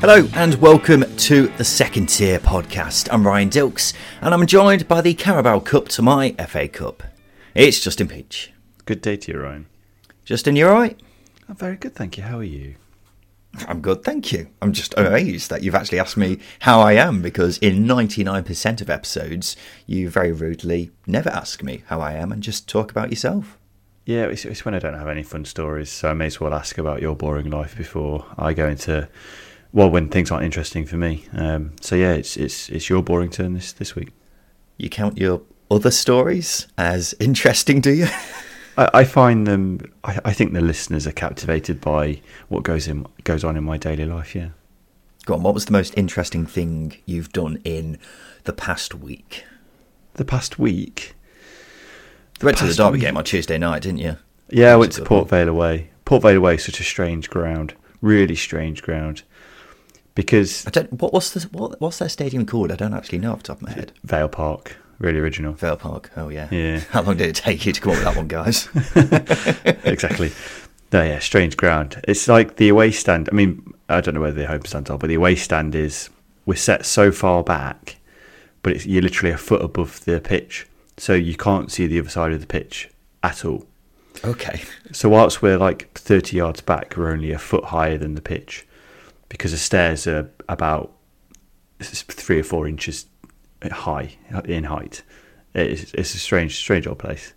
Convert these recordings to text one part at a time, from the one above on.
Hello and welcome to the Second Tier Podcast. I'm Ryan Dilks and I'm joined by the Carabao Cup to my FA Cup. It's Justin Peach. Good day to you, Ryan. Justin, you alright? I'm very good, thank you. How are you? I'm good, thank you. I'm just amazed that you've actually asked me how I am because in 99% of episodes, you very rudely never ask me how I am and just talk about yourself. Yeah, it's, it's when I don't have any fun stories, so I may as well ask about your boring life before I go into well, when things aren't interesting for me. Um, so yeah, it's it's it's your boring turn this this week. You count your other stories as interesting, do you? I, I find them. I, I think the listeners are captivated by what goes in goes on in my daily life. Yeah. Go on. What was the most interesting thing you've done in the past week? The past week. You went to the Derby week. game on Tuesday night, didn't you? Yeah, I went to Port Vale away. Port Vale away is such a strange ground, really strange ground because I don't. What, what's the what, what's that stadium called? I don't actually know off the top of my head. Vale Park, really original. Vale Park. Oh yeah. Yeah. How long did it take you to come up with that one, guys? exactly. No, yeah, strange ground. It's like the away stand. I mean, I don't know where the home stands are, but the away stand is we're set so far back, but it's you're literally a foot above the pitch, so you can't see the other side of the pitch at all. Okay. So whilst we're like thirty yards back, we're only a foot higher than the pitch because the stairs are about three or four inches high in height. It's, it's a strange, strange old place.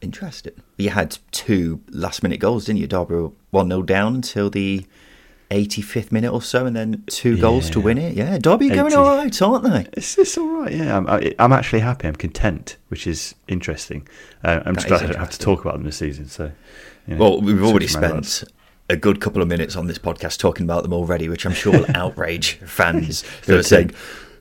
Interesting. You had two last minute goals, didn't you? Derby 1 0 down until the 85th minute or so, and then two goals to win it. Yeah, Derby are going all right, aren't they? It's, it's all right, yeah. I'm, I'm actually happy. I'm content, which is interesting. Uh, I'm that just glad I don't have to talk about them this season. So, you know, Well, we've already spent a good couple of minutes on this podcast talking about them already, which I'm sure will outrage fans who are saying,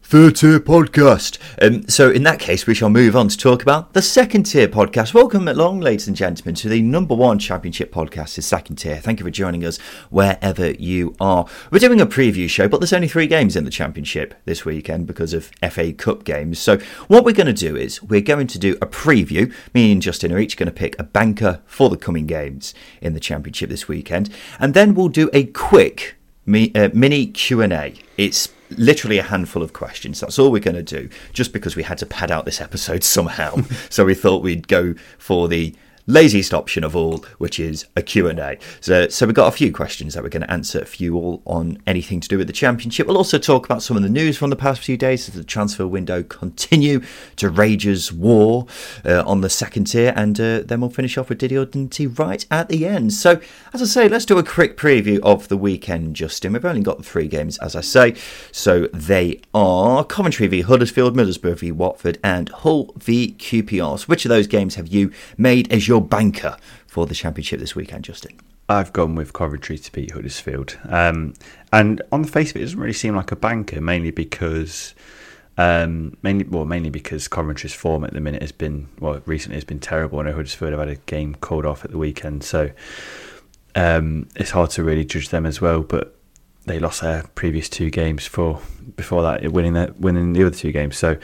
third tier podcast. Um, so, in that case, we shall move on to talk about the second tier podcast. Welcome along, ladies and gentlemen, to the number one championship podcast, the second tier. Thank you for joining us wherever you are. We're doing a preview show, but there's only three games in the championship this weekend because of FA Cup games. So, what we're going to do is we're going to do a preview. Me and Justin are each going to pick a banker for the coming games in the championship this weekend, and then we'll do a quick uh, mini Q&A. It's literally a handful of questions. That's all we're going to do, just because we had to pad out this episode somehow. so we thought we'd go for the laziest option of all, which is a Q&A. So, so we've got a few questions that we're going to answer for you all on anything to do with the championship. We'll also talk about some of the news from the past few days as the transfer window continue to rage's war uh, on the second tier, and uh, then we'll finish off with Diddy or right at the end. So, as I say, let's do a quick preview of the weekend, Justin. We've only got three games, as I say. So they are Coventry v Huddersfield, Middlesbrough v Watford, and Hull v QPR. So which of those games have you made as your your banker for the championship this weekend, Justin? I've gone with Coventry to beat Huddersfield. Um, and on the face of it, it doesn't really seem like a banker, mainly because. Um, mainly, well, mainly because Coventry's form at the minute has been, well, recently has been terrible. I know Huddersfield have had a game called off at the weekend, so um, it's hard to really judge them as well. But they lost their previous two games for before that, winning winning the other two games. So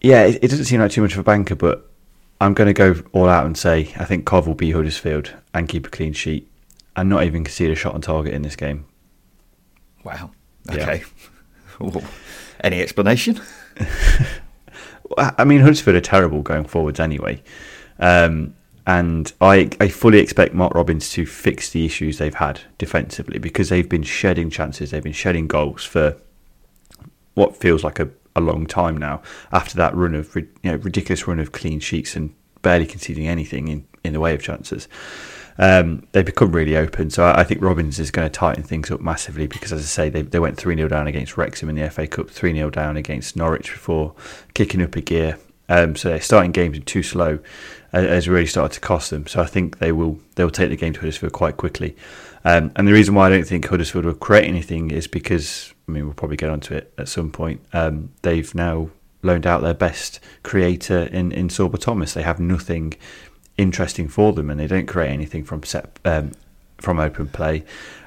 yeah, it, it doesn't seem like too much of a banker, but I'm going to go all out and say I think Cov will beat Huddersfield and keep a clean sheet and not even concede a shot on target in this game. Wow. Okay. Yeah. Any explanation? I mean, Huddersfield are terrible going forwards anyway. Um, and I, I fully expect Mark Robins to fix the issues they've had defensively because they've been shedding chances, they've been shedding goals for what feels like a, a long time now. After that run of you know ridiculous run of clean sheets and barely conceding anything in, in the way of chances, um, they become really open. So I, I, think Robins is going to tighten things up massively because, as I say, they, they went 3 0 down against Wrexham in the FA Cup, 3 0 down against Norwich before kicking up a gear. Um, so they're starting games too slow has really started to cost them. So I think they will they will take the game to Huddersfield quite quickly. Um, and the reason why I don't think Huddersfield will create anything is because I mean we'll probably get onto it at some point. Um, they've now loaned out their best creator in in Sorba Thomas. They have nothing interesting for them, and they don't create anything from set um, from open play.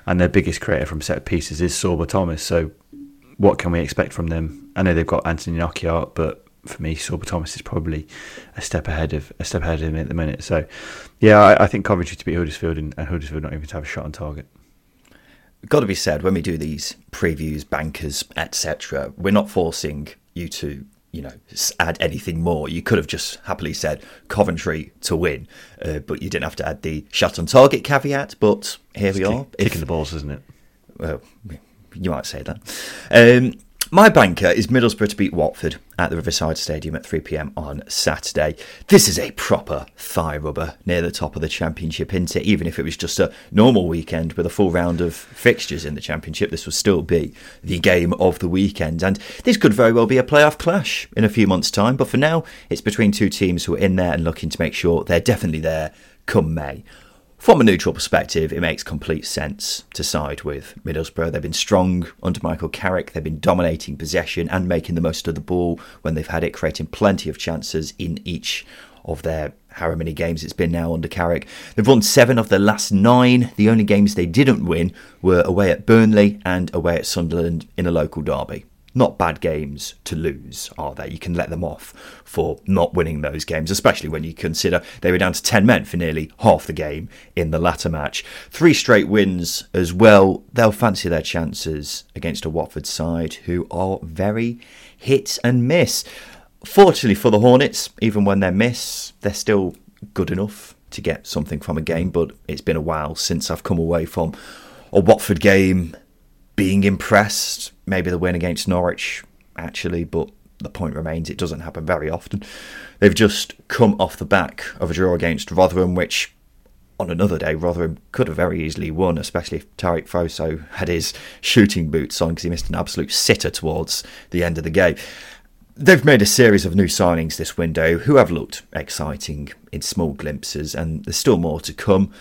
And their biggest creator from set pieces is Sorba Thomas. So what can we expect from them? I know they've got Anthony Knockaert, but for me, Sorba Thomas is probably a step ahead of a step ahead of him at the minute. So, yeah, I, I think Coventry to beat Huddersfield and, and, Huddersfield not even to have a shot on target. Got to be said when we do these previews, bankers, etc. We're not forcing you to, you know, add anything more. You could have just happily said Coventry to win, uh, but you didn't have to add the shot on target caveat. But here it's we kick, are, kicking if, the balls, isn't it? Well, you might say that. Um, my banker is Middlesbrough to beat Watford at the Riverside Stadium at 3 pm on Saturday. This is a proper thigh rubber near the top of the Championship, isn't it? Even if it was just a normal weekend with a full round of fixtures in the Championship, this would still be the game of the weekend. And this could very well be a playoff clash in a few months' time, but for now, it's between two teams who are in there and looking to make sure they're definitely there come May. From a neutral perspective, it makes complete sense to side with Middlesbrough. They've been strong under Michael Carrick. They've been dominating possession and making the most of the ball when they've had it, creating plenty of chances in each of their however many games it's been now under Carrick. They've won seven of their last nine. The only games they didn't win were away at Burnley and away at Sunderland in a local derby not bad games to lose, are they? You can let them off for not winning those games, especially when you consider they were down to 10 men for nearly half the game in the latter match. Three straight wins as well. They'll fancy their chances against a Watford side who are very hit and miss. Fortunately for the Hornets, even when they miss, they're still good enough to get something from a game, but it's been a while since I've come away from a Watford game being impressed. Maybe the win against Norwich, actually, but the point remains it doesn't happen very often. They've just come off the back of a draw against Rotherham, which on another day Rotherham could have very easily won, especially if Tariqe Fosu had his shooting boots on because he missed an absolute sitter towards the end of the game. They've made a series of new signings this window who have looked exciting in small glimpses, and there's still more to come.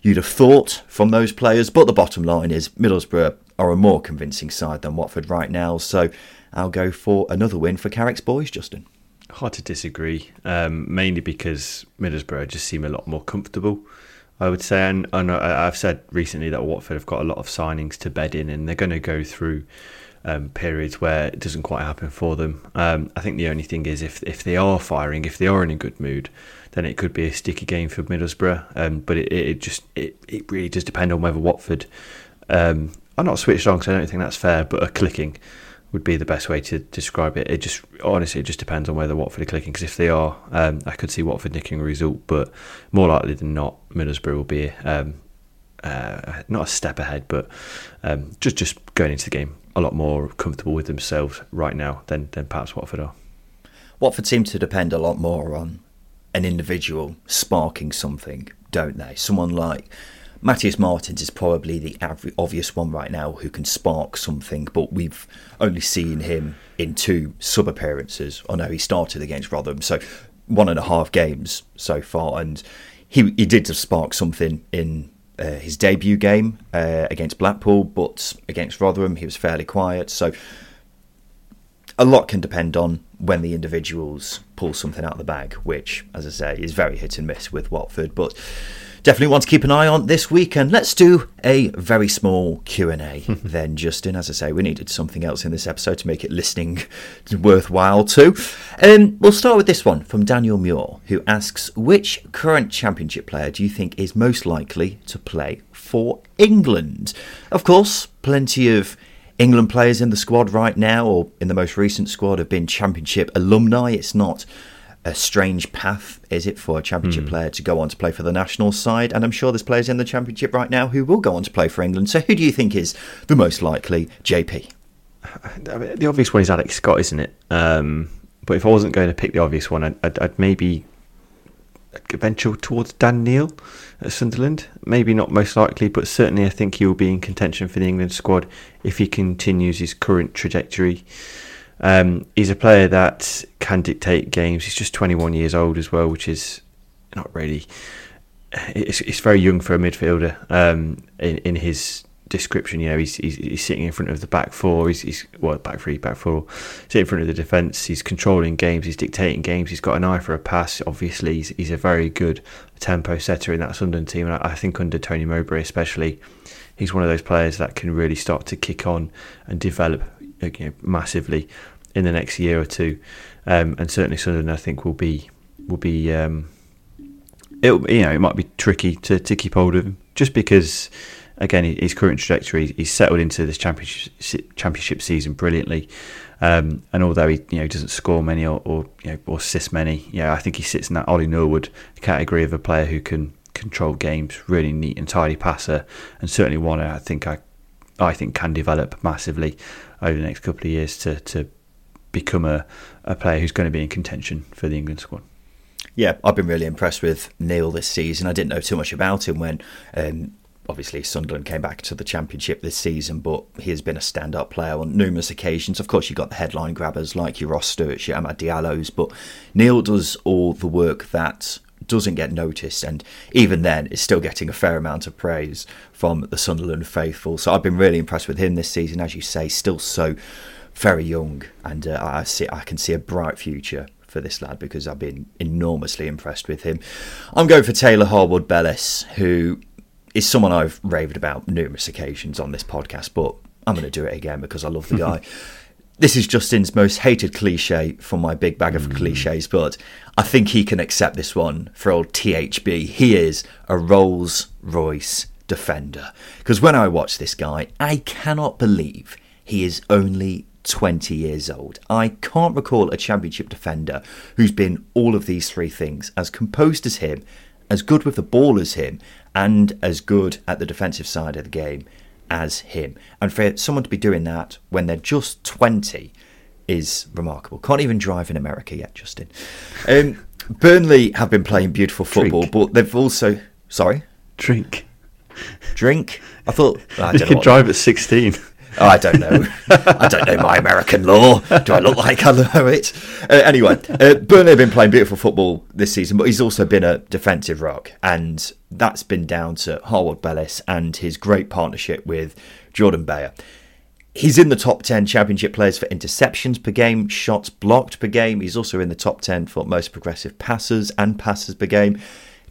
You'd have thought from those players, but the bottom line is Middlesbrough are a more convincing side than Watford right now. So I'll go for another win for Carrick's boys, Justin. Hard to disagree, um, mainly because Middlesbrough just seem a lot more comfortable. I would say, and, and I've said recently that Watford have got a lot of signings to bed in, and they're going to go through um, periods where it doesn't quite happen for them. Um, I think the only thing is if if they are firing, if they are in a good mood, then it could be a sticky game for Middlesbrough. Um, but it, it, just it, it really does depend on whether Watford um, I'm not switched on because I don't think that's fair, but a clicking would be the best way to describe it. It just honestly, it just depends on whether Watford are clicking. Because if they are, um, I could see Watford nicking a result, but more likely than not, Middlesbrough will be um, uh, not a step ahead, but um, just just going into the game a lot more comfortable with themselves right now than than perhaps Watford are. Watford seem to depend a lot more on an individual sparking something, don't they? Someone like Matheus Martins is probably the obvious one right now who can spark something, but we've only seen him in two sub appearances. I know he started against Rotherham, so one and a half games so far, and he he did spark something in uh, his debut game uh, against Blackpool, but against Rotherham he was fairly quiet. So a lot can depend on when the individuals pull something out of the bag, which, as I say, is very hit and miss with Watford, but definitely want to keep an eye on this weekend. Let's do a very small Q&A then, Justin. As I say, we needed something else in this episode to make it listening worthwhile too. Um, we'll start with this one from Daniel Muir, who asks, which current championship player do you think is most likely to play for England? Of course, plenty of England players in the squad right now, or in the most recent squad, have been championship alumni. It's not a strange path, is it, for a championship mm. player to go on to play for the national side? And I'm sure there's players in the championship right now who will go on to play for England. So who do you think is the most likely, JP? I mean, the obvious one is Alex Scott, isn't it? Um, but if I wasn't going to pick the obvious one, I'd, I'd, I'd maybe venture towards Dan Neil at Sunderland. Maybe not most likely, but certainly I think he will be in contention for the England squad if he continues his current trajectory. Um, he's a player that can dictate games. He's just 21 years old as well, which is not really. It's, it's very young for a midfielder um, in, in his description. You know, he's, he's, he's sitting in front of the back four. He's, he's well, back three, back four, sitting in front of the defence. He's controlling games. He's dictating games. He's got an eye for a pass. Obviously, he's, he's a very good tempo setter in that Sunderland team. And I, I think under Tony Mowbray, especially, he's one of those players that can really start to kick on and develop you know, massively in the next year or two. Um, and certainly, Sunderland, I think, will be will be. Um, it you know it might be tricky to, to keep hold of him just because again, his current trajectory, he's settled into this championship championship season brilliantly. Um, and although he you know doesn't score many or, or you know or assist many, yeah, I think he sits in that Ollie Norwood category of a player who can control games, really neat and tidy passer, and certainly one I think I I think can develop massively over the next couple of years to to become a, a player who's going to be in contention for the England squad. Yeah, I've been really impressed with Neil this season. I didn't know too much about him when um, obviously Sunderland came back to the championship this season, but he has been a stand-up player on numerous occasions. Of course, you got the headline grabbers like your Ross Stewart, your Amad Diallo's, but Neil does all the work that doesn't get noticed, and even then, is still getting a fair amount of praise from the Sunderland faithful. So I've been really impressed with him this season, as you say, still so very young, and uh, I see I can see a bright future for this lad because I've been enormously impressed with him. I'm going for Taylor Harwood Bellis, who is someone I've raved about numerous occasions on this podcast, but I'm going to do it again because I love the guy. this is Justin's most hated cliche from my big bag of mm. cliches, but I think he can accept this one for old THB. He is a Rolls Royce defender. Because when I watch this guy, I cannot believe he is only 20 years old. I can't recall a championship defender who's been all of these three things as composed as him, as good with the ball as him, and as good at the defensive side of the game as him. And for someone to be doing that when they're just 20 is remarkable. Can't even drive in America yet, Justin. Um, Burnley have been playing beautiful football, Drink. but they've also. Sorry? Drink. Drink? I thought. I you can drive at 16. Oh, I don't know. I don't know my American law. Do I look like I know it? Uh, anyway, uh, Burnley have been playing beautiful football this season, but he's also been a defensive rock, and that's been down to Harwood Bellis and his great partnership with Jordan Beyer. He's in the top 10 championship players for interceptions per game, shots blocked per game. He's also in the top 10 for most progressive passes and passes per game.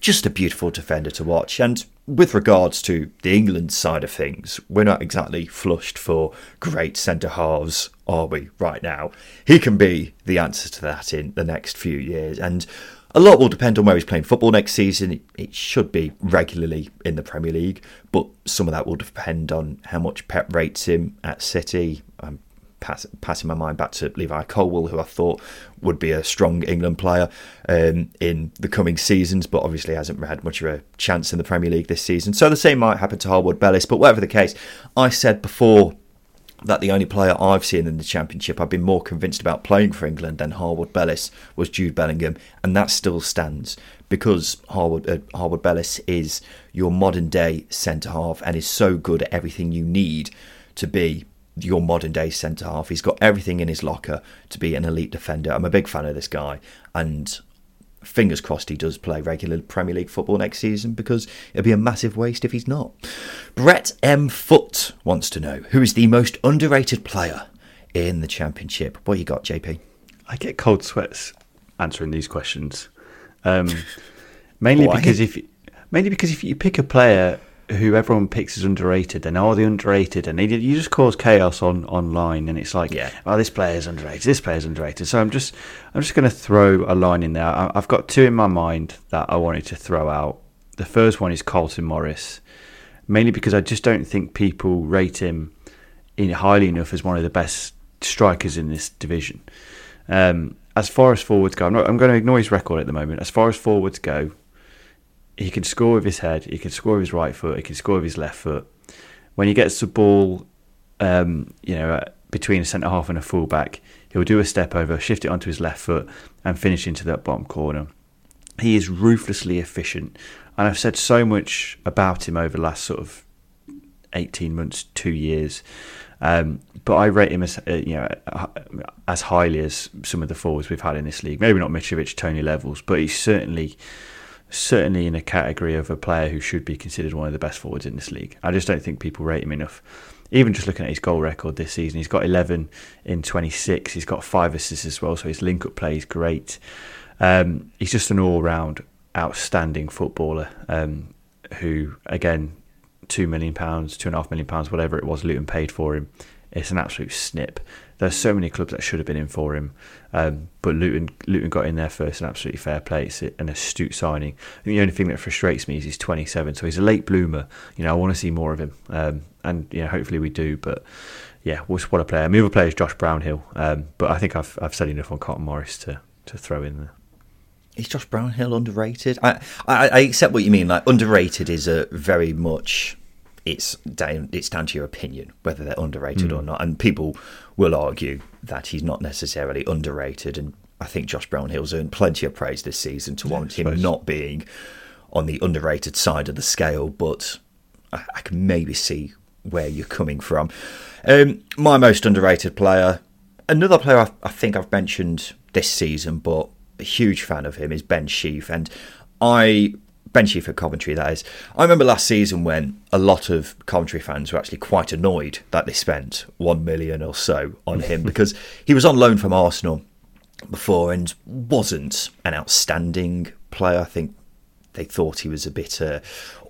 Just a beautiful defender to watch. And with regards to the England side of things, we're not exactly flushed for great centre halves, are we, right now? He can be the answer to that in the next few years. And a lot will depend on where he's playing football next season. It should be regularly in the Premier League, but some of that will depend on how much Pep rates him at City. I'm pass, passing my mind back to Levi Colwill, who I thought would be a strong England player um, in the coming seasons, but obviously hasn't had much of a chance in the Premier League this season. So the same might happen to Harwood Bellis, but whatever the case, I said before that the only player I've seen in the Championship I've been more convinced about playing for England than Harwood Bellis was Jude Bellingham, and that still stands because Harwood uh, Harwood Bellis is your modern day centre half and is so good at everything you need to be your modern day centre half. He's got everything in his locker to be an elite defender. I'm a big fan of this guy, and fingers crossed he does play regular Premier League football next season because it'd be a massive waste if he's not. Brett M. Foot wants to know who is the most underrated player in the Championship. What you got, JP? I get cold sweats answering these questions, um, mainly Why? because if mainly because if you pick a player who everyone picks as underrated, then are they underrated? And you just cause chaos on online, and it's like, yeah, oh, this player's underrated, this player's underrated. So I'm just, I'm just going to throw a line in there. I've got two in my mind that I wanted to throw out. The first one is Carlton Morris, mainly because I just don't think people rate him in highly enough as one of the best strikers in this division. Um, as far as forwards go, I'm, not, I'm going to ignore his record at the moment. As far as forwards go, he can score with his head, he can score with his right foot, he can score with his left foot. When he gets the ball, um, you know, between a centre half and a fullback. He'll do a step over, shift it onto his left foot, and finish into that bottom corner. He is ruthlessly efficient, and I've said so much about him over the last sort of eighteen months, two years. Um, but I rate him as uh, you know as highly as some of the forwards we've had in this league. Maybe not Mitrovic, Toney levels, but he's certainly certainly in a category of a player who should be considered one of the best forwards in this league. I just don't think people rate him enough. Even just looking at his goal record this season, he's got 11 in 26. He's got five assists as well, so his link-up play is great. Um, he's just an all-round outstanding footballer um, who, again, two million pounds, two and a half million pounds, whatever it was Luton paid for him. It's an absolute snip. There's so many clubs that should have been in for him, um, but Luton Luton got in there first, and absolutely fair play. It's an astute signing. the only thing that frustrates me is he's 27, so he's a late bloomer. You know, I want to see more of him, um, and you know, hopefully we do. But yeah, what a player. My other player is Josh Brownhill, um, but I think I've I've said enough on Carlton Morris to to throw in there. Is Josh Brownhill underrated? I, I, I accept what you mean. Like underrated is a very much it's down it's down to your opinion whether they're underrated mm. or not. And people will argue that he's not necessarily underrated. And I think Josh Brownhill's earned plenty of praise this season to warrant him not being on the underrated side of the scale. But I, I can maybe see where you're coming from. Um, my most underrated player, another player I, I think I've mentioned this season, but a huge fan of him is Ben Sheaf, and I Ben Sheaf at Coventry, that is. I remember last season when a lot of Coventry fans were actually quite annoyed that they spent one million or so on him because he was on loan from Arsenal before and wasn't an outstanding player. I think they thought he was a bit uh,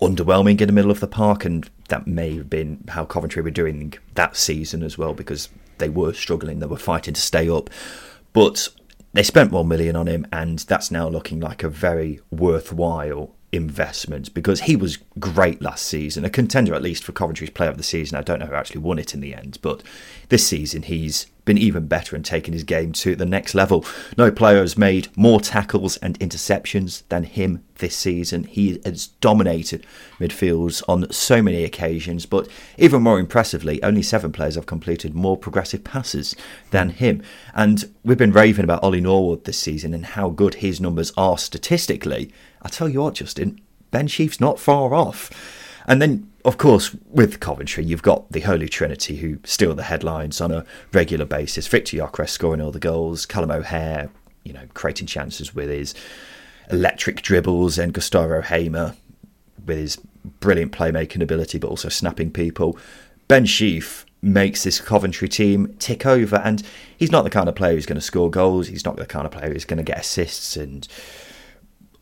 underwhelming in the middle of the park, and that may have been how Coventry were doing that season as well because they were struggling, they were fighting to stay up. But they spent one million on him, and that's now looking like a very worthwhile investment because he was great last season, a contender at least for Coventry's Player of the Season. I don't know who actually won it in the end, but this season he's been even better and taken his game to the next level. No player has made more tackles and interceptions than him this season. He has dominated midfields on so many occasions, but even more impressively, only seven players have completed more progressive passes than him. And we've been raving about Ollie Norwood this season and how good his numbers are statistically. I tell you what, Justin, Ben Sheaf's not far off. And then, of course, with Coventry, you've got the Holy Trinity who steal the headlines on a regular basis. Victor Gyökeres scoring all the goals, Callum O'Hare, you know, creating chances with his electric dribbles, and Gustavo Hamer with his brilliant playmaking ability, but also snapping people. Ben Sheaf makes this Coventry team tick over, and he's not the kind of player who's going to score goals. He's not the kind of player who's going to get assists and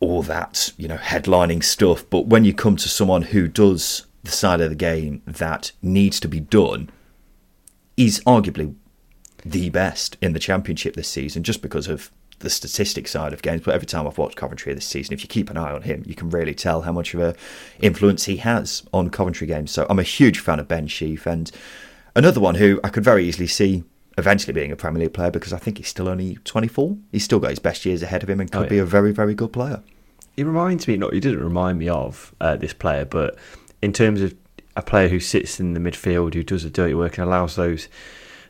all that, you know, headlining stuff. But when you come to someone who does the side of the game that needs to be done, he's arguably the best in the championship this season just because of the statistic side of games. But every time I've watched Coventry this season, if you keep an eye on him, you can really tell how much of an influence he has on Coventry games. So I'm a huge fan of Ben Sheaf and another one who I could very easily see eventually being a Premier League player because I think he's still only 24. He's still got his best years ahead of him and could oh, yeah. be a very, very good player. He reminds me, not he didn't remind me of uh, this player, but in terms of a player who sits in the midfield, who does the dirty work and allows those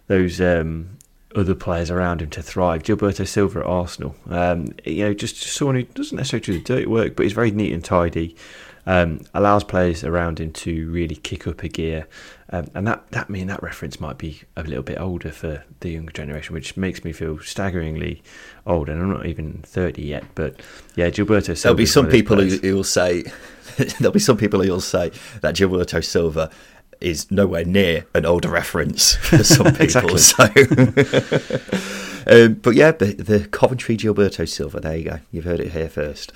those um, other players around him to thrive. Gilberto Silva at Arsenal, um, you know, just, just someone who doesn't necessarily do the dirty work, but he's very neat and tidy um, allows players around him to really kick up a gear. Um, and that, that mean that reference might be a little bit older for the younger generation, which makes me feel staggeringly old. And I'm not even 30 yet, but yeah, Gilberto Silva. There'll be some people who will say, there'll be some people who will say that Gilberto Silva is nowhere near an older reference for some people. so, um, but yeah, the, the Coventry Gilberto Silva. There you go. You've heard it here first.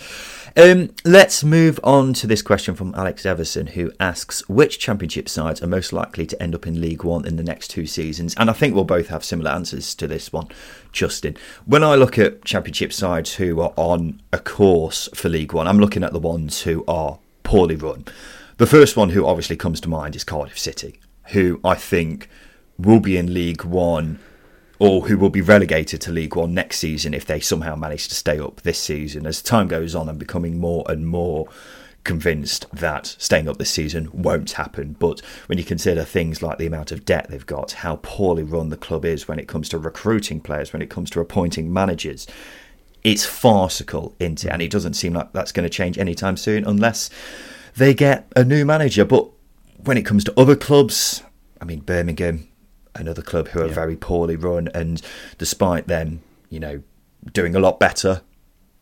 Um, let's move on to this question from Alex Everson, who asks which championship sides are most likely to end up in League One in the next two seasons. And I think we'll both have similar answers to this one, Justin. When I look at championship sides who are on a course for League One, I'm looking at the ones who are poorly run. The first one who obviously comes to mind is Cardiff City, who I think will be in League One or who will be relegated to League One next season if they somehow manage to stay up this season. As time goes on, I'm becoming more and more convinced that staying up this season won't happen. But when you consider things like the amount of debt they've got, how poorly run the club is when it comes to recruiting players, when it comes to appointing managers, it's farcical, into And it doesn't seem like that's going to change anytime soon unless they get a new manager. But when it comes to other clubs, I mean, Birmingham, another club who are yeah. very poorly run, and despite them, you know, doing a lot better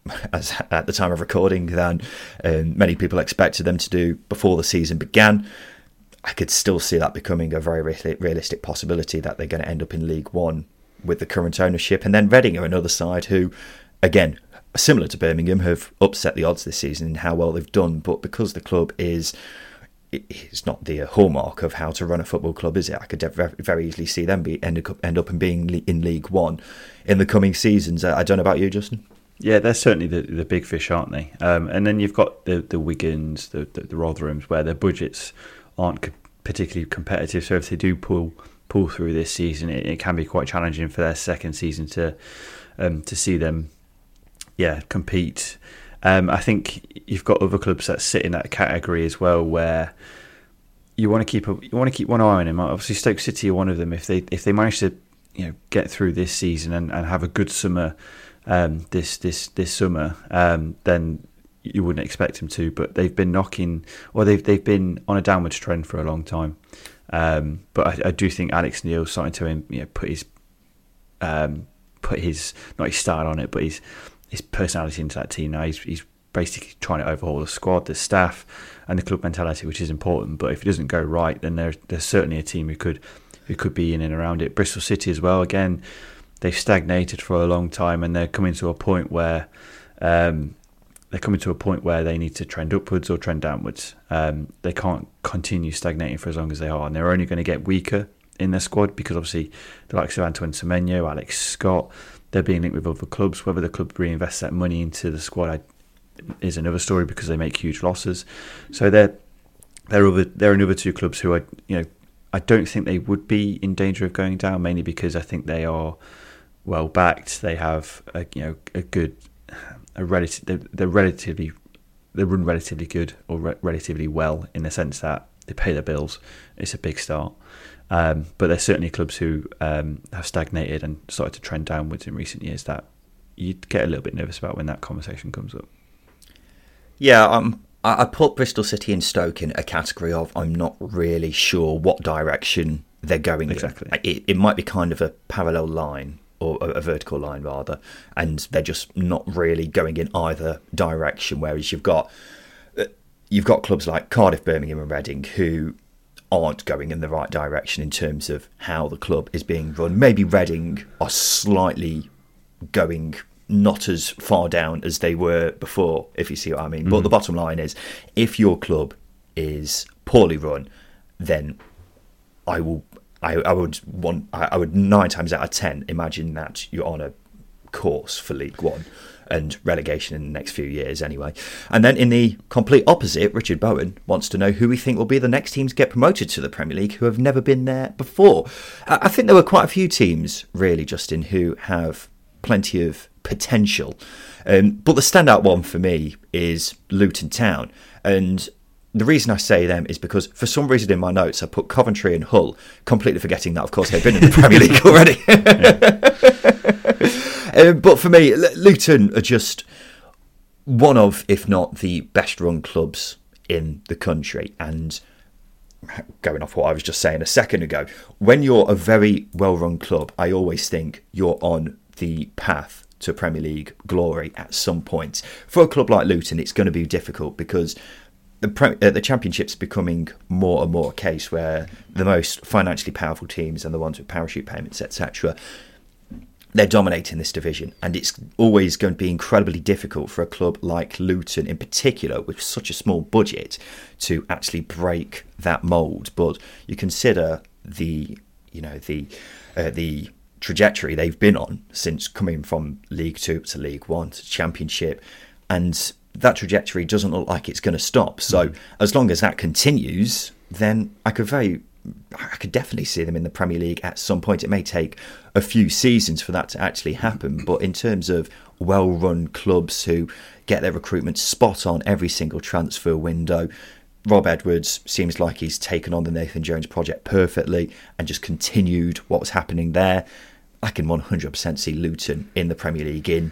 as at the time of recording than um, many people expected them to do before the season began. I could still see that becoming a very realistic possibility that they're going to end up in League One with the current ownership. And then Reading are another side who, again, similar to Birmingham, have upset the odds this season in how well they've done. But because the club is it's not the hallmark of how to run a football club, is it? I could very easily see them be end up end up in being in League One in the coming seasons. I don't know about you, Justin. Yeah, they're certainly the, the big fish, aren't they? Um, and then you've got the the Wigans, the, the, the Rotherhams, where their budgets aren't particularly competitive. So if they do pull pull through this season, it, it can be quite challenging for their second season to um, to see them, yeah, compete. Um, I think you've got other clubs that sit in that category as well, where you want to keep a, you want to keep one eye on them. Obviously, Stoke City are one of them. If they if they manage to you know get through this season and, and have a good summer um, this this this summer, um, then you wouldn't expect them to. But they've been knocking, or they've they've been on a downwards trend for a long time. Um, but I, I, do think Alex Neil starting to you know, put his um, put his not his style on it, but his his personality into that team now. He's, he's basically trying to overhaul the squad, the staff, and the club mentality, which is important. But if it doesn't go right, then there's there's certainly a team who could who could be in and around it. Bristol City as well. Again, they've stagnated for a long time, and they're coming to a point where um, they're coming to a point where they need to trend upwards or trend downwards. Um, they can't continue stagnating for as long as they are, and they're only going to get weaker in their squad because obviously the likes of Antoine Semenyo, Alex Scott, they're being linked with other clubs. Whether the club reinvests that money into the squad is another story because they make huge losses. So they're they're other they're another two clubs who I you know I don't think they would be in danger of going down mainly because I think they are well backed. They have a you know a good a relative they're, they're relatively they run relatively good or re- relatively well in the sense that they pay their bills. It's a big start. Um, but there's certainly clubs who um, have stagnated and started to trend downwards in recent years that you get a little bit nervous about when that conversation comes up. Yeah, um, I, I put Bristol City and Stoke in a category of I'm not really sure what direction they're going exactly. in. It, it might be kind of a parallel line or a, vertical line rather, and they're just not really going in either direction. Whereas you've got uh, you've got clubs like Cardiff, Birmingham, and Reading who aren't going in the right direction in terms of how the club is being run. Maybe Reading are slightly going not as far down as they were before, if you see what I mean. Mm. But the bottom line is, if your club is poorly run, then I will. I, I would want. I would nine times out of ten imagine that you're on a course for League One and relegation in the next few years anyway. And then in the complete opposite, Richard Bowen wants to know who we think will be the next teams get promoted to the Premier League who have never been there before. I think there were quite a few teams, really, Justin, who have plenty of potential. Um, but the standout one for me is Luton Town. And the reason I say them is because for some reason in my notes I put Coventry and Hull, completely forgetting that, of course, they've been in the Premier League already. um, but for me, Luton are just one of, if not the best run clubs in the country. And going off what I was just saying a second ago, when you're a very well run club, I always think you're on the path to Premier League glory at some point. For a club like Luton, it's going to be difficult because the pre- uh, the championship's becoming more and more a case where the most financially powerful teams and the ones with parachute payments, etc., they're dominating this division, and it's always going to be incredibly difficult for a club like Luton, in particular, with such a small budget, to actually break that mould. But you consider the, you know, the uh, the trajectory they've been on since coming from League Two to League One to Championship, and that trajectory doesn't look like it's going to stop. So mm. as long as that continues, then I could very I could definitely see them in the Premier League at some point. It may take a few seasons for that to actually happen, but in terms of well-run clubs who, get their recruitment spot on every single transfer window. Rob Edwards seems like he's taken on the Nathan Jones project perfectly and just continued what was happening there. I can 100% see Luton in the Premier League in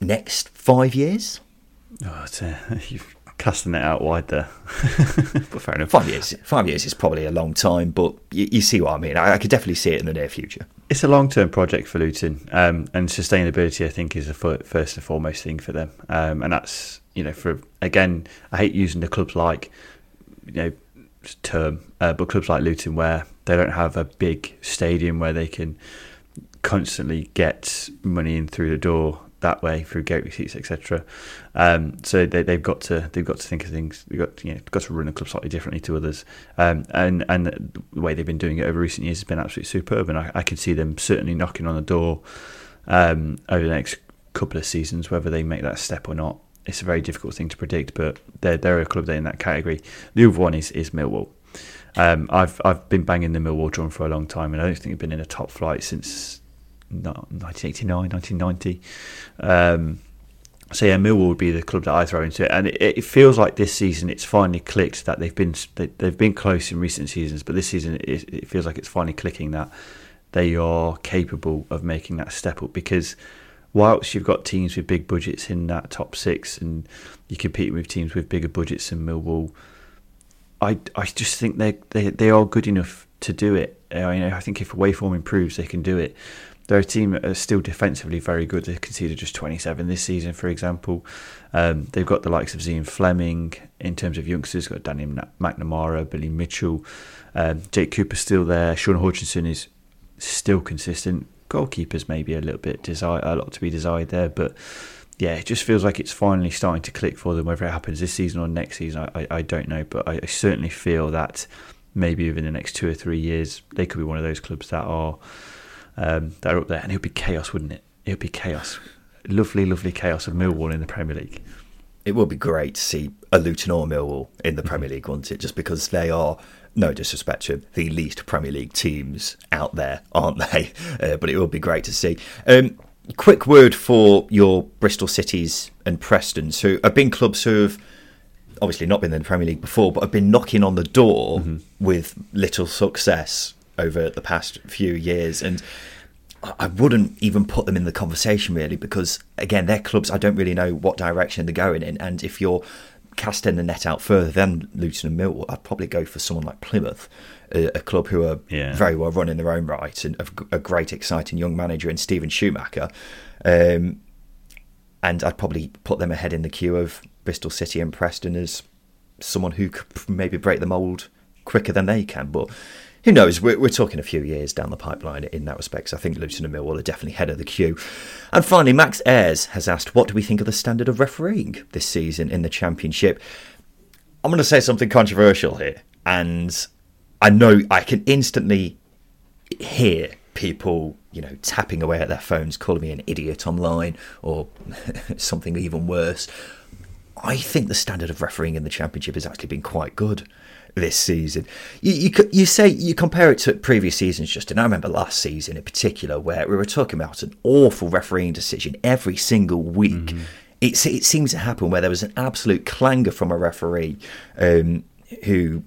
next five years. Oh, uh, you've casting it out wide there. but fair enough. Five years, five years is probably a long time, but you, you see what I mean. I, I, could definitely see it in the near future. It's a long-term project for Luton, um, and sustainability, I think, is the first and foremost thing for them. Um, and that's you know, for again, I hate using the clubs like you know term, uh, but clubs like Luton where they don't have a big stadium where they can constantly get money in through the door that way through gate receipts, etc. Um, so they, have got to they've got to think of things. They've got you know, got to run the club slightly differently to others. Um, and and the way they've been doing it over recent years has been absolutely superb. And I, I can see them certainly knocking on the door um, over the next couple of seasons, whether they make that step or not. It's a very difficult thing to predict, but they're they're a club that in that category. The other one is is Millwall. Um, I've I've been banging the Millwall drum for a long time, and I don't think they've been in a top flight since 1989, 1990. Um, so yeah, Millwall would be the club that I throw into it, and it, it, feels like this season it's finally clicked that they've been they, have been close in recent seasons, but this season it, it, feels like it's finally clicking that they are capable of making that step up. Because whilst you've got teams with big budgets in that top six, and you compete with teams with bigger budgets than Millwall, I I just think they they they are good enough to do it. I, I think if away form improves, they can do it. They're a team are still defensively very good. They conceded just 27 this season, for example. Um, they've got the likes of Zian Flemming in terms of youngsters. Got Danny McNamara, Billy Mitchell, um, Jake Cooper still there. Shaun Hutchinson is still consistent. Goalkeepers maybe a little bit desire, a lot to be desired there, but yeah, it just feels like it's finally starting to click for them. Whether it happens this season or next season, I, I, I don't know, but I, I certainly feel that maybe within the next two or three years, they could be one of those clubs that are um, that are up there, and it would be chaos, wouldn't it? It would be chaos. Lovely, lovely chaos of Millwall in the Premier League. It would be great to see a Luton or Millwall in the mm-hmm. Premier League, wouldn't it? Just because they are, no disrespect to the least Premier League teams out there, aren't they? Uh, but it would be great to see. Um, quick word for your Bristol Cities and Prestons, who have been clubs who have obviously not been in the Premier League before, but I've been knocking on the door mm-hmm. with little success over the past few years. And I wouldn't even put them in the conversation really because, again, they're clubs I don't really know what direction they're going in. And if you're casting the net out further than Luton and Millwall, I'd probably go for someone like Plymouth, a, a club who are yeah. very well run in their own right and a great, exciting young manager in Steven Schumacher. Um, and I'd probably put them ahead in the queue of Bristol City and Preston as someone who could maybe break the mould quicker than they can. But who knows? We're, we're talking a few years down the pipeline in that respect. So I think Luton and Millwall are definitely head of the queue. And finally, Max Ayres has asked, "What do we think of the standard of refereeing this season in the Championship?" I'm going to say something controversial here, and I know I can instantly hear people, you know, tapping away at their phones, calling me an idiot online, or something even worse. I think the standard of refereeing in the Championship has actually been quite good this season. You, you, you say you compare it to previous seasons, Justin. I remember last season in particular where we were talking about an awful refereeing decision every single week. Mm-hmm. It, it seems to happen where there was an absolute clangor from a referee um, who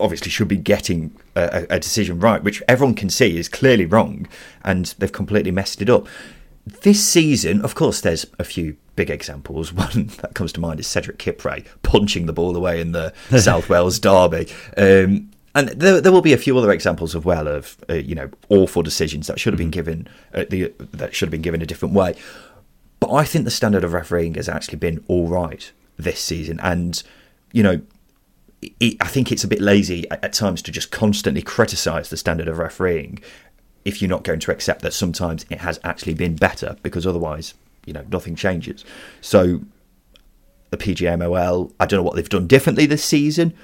obviously should be getting a, a, decision right, which everyone can see is clearly wrong, and they've completely messed it up. This season, of course, there's a few big examples. One that comes to mind is Cedric Kipre punching the ball away in the South Wales derby. Um, and there, there, will be a few other examples as well of uh, you know awful decisions that should have been mm. given uh, the, that should have been given a different way. But I think the standard of refereeing has actually been all right this season, and you know it, I think it's a bit lazy at, at times to just constantly criticise the standard of refereeing if you're not going to accept that sometimes it has actually been better, because otherwise you know nothing changes. So the PGMOL, I don't know what they've done differently this season,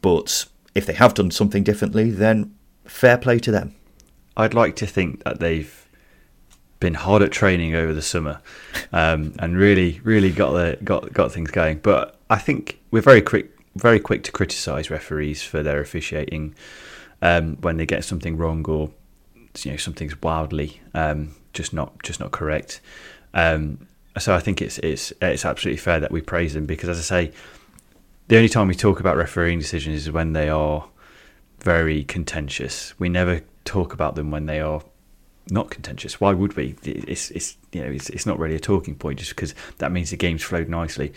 but if they have done something differently, then fair play to them. I'd like to think that they've been hard at training over the summer um, and really, really got the got got things going. But I think we're very quick, very quick to criticise referees for their officiating um, when they get something wrong or you know something's wildly um, just not just not correct. Um, so I think it's it's it's absolutely fair that we praise them because, as I say, the only time we talk about refereeing decisions is when they are very contentious. We never talk about them when they are not contentious. Why would we? It's it's you know it's, it's not really a talking point just because that means the game's flowed nicely.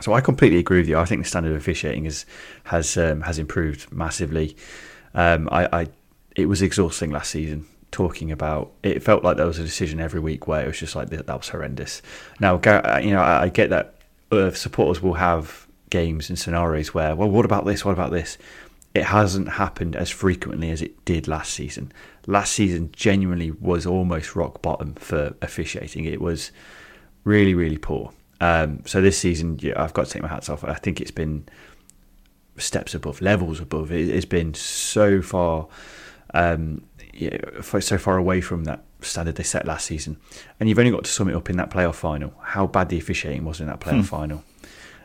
So I completely agree with you. I think the standard of officiating has has um, has improved massively. Um, I, I it was exhausting last season talking about. It felt like there was a decision every week where it was just like that was horrendous. Now, uh, you know, I, get that supporters will have games and scenarios where, well, what about this? What about this? It hasn't happened as frequently as it did last season. Last season genuinely was almost rock bottom for officiating. It was really, really poor. Um, so this season, yeah, I've got to take my hats off. I think it's been steps above, levels above. It, has been so far um, yeah, so far away from that standard they set last season. And you've only got to sum it up in that playoff final, how bad the officiating was in that playoff hmm. final.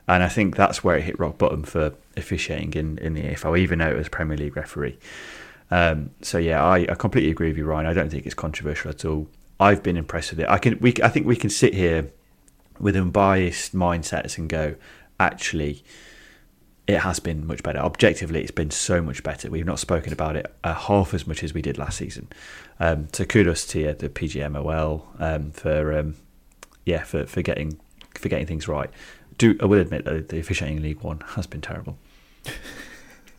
And I think that's where it hit rock bottom for officiating in, in the EFL, even though it was Premier League referee. Um, so yeah, I, I, completely agree with you, Ryan. I don't think it's controversial at all. I've been impressed with it. I can we I think we can sit here with unbiased mindsets and go, actually, it has been much better. Objectively, it's been so much better. We've not spoken about it uh, half as much as we did last season. Um, so kudos to the PGMOL um, for um, yeah for, for getting for getting things right. Do I will admit that the officiating in League One has been terrible.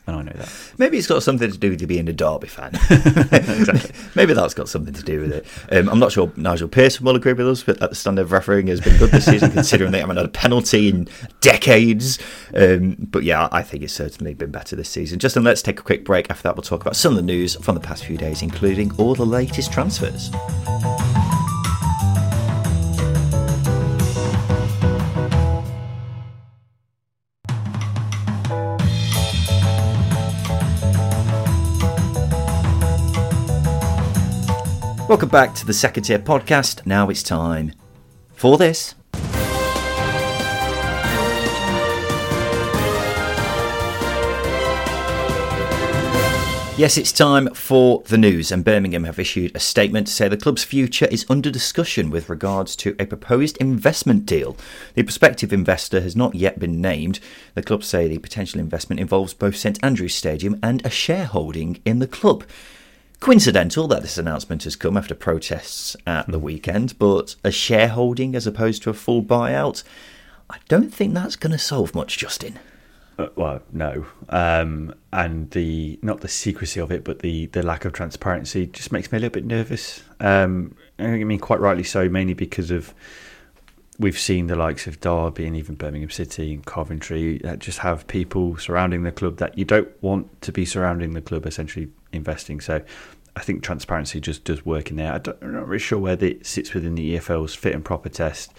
and I know that. Maybe it's got something to do with you being a Derby fan. exactly. Maybe that's got something to do with it. Um, I'm not sure Nigel Pearson will agree with us, but the standard of refereeing has been good this season, considering they haven't had a penalty in decades. Um, but yeah, I think it's certainly been better this season. Justin, let's take a quick break. After that, we'll talk about some of the news from the past few days, including all the latest transfers. Welcome back to the Second Tier Podcast. Now it's time for this. Yes, it's time for the news, and Birmingham have issued a statement to say the club's future is under discussion with regards to a proposed investment deal. The prospective investor has not yet been named. The club say the potential investment involves both St Andrews Stadium and a shareholding in the club. Coincidental that this announcement has come after protests at the hmm. weekend, but a shareholding as opposed to a full buyout, I don't think that's going to solve much, Justin. Uh, well, no, um, and the not the secrecy of it, but the the lack of transparency just makes me a little bit nervous. Um, I mean, quite rightly so, mainly because of we've seen the likes of Derby and even Birmingham City and Coventry that just have people surrounding the club that you don't want to be surrounding the club, essentially investing. So I think transparency just does work in there. I am not really sure where it sits within the EFL's fit and proper test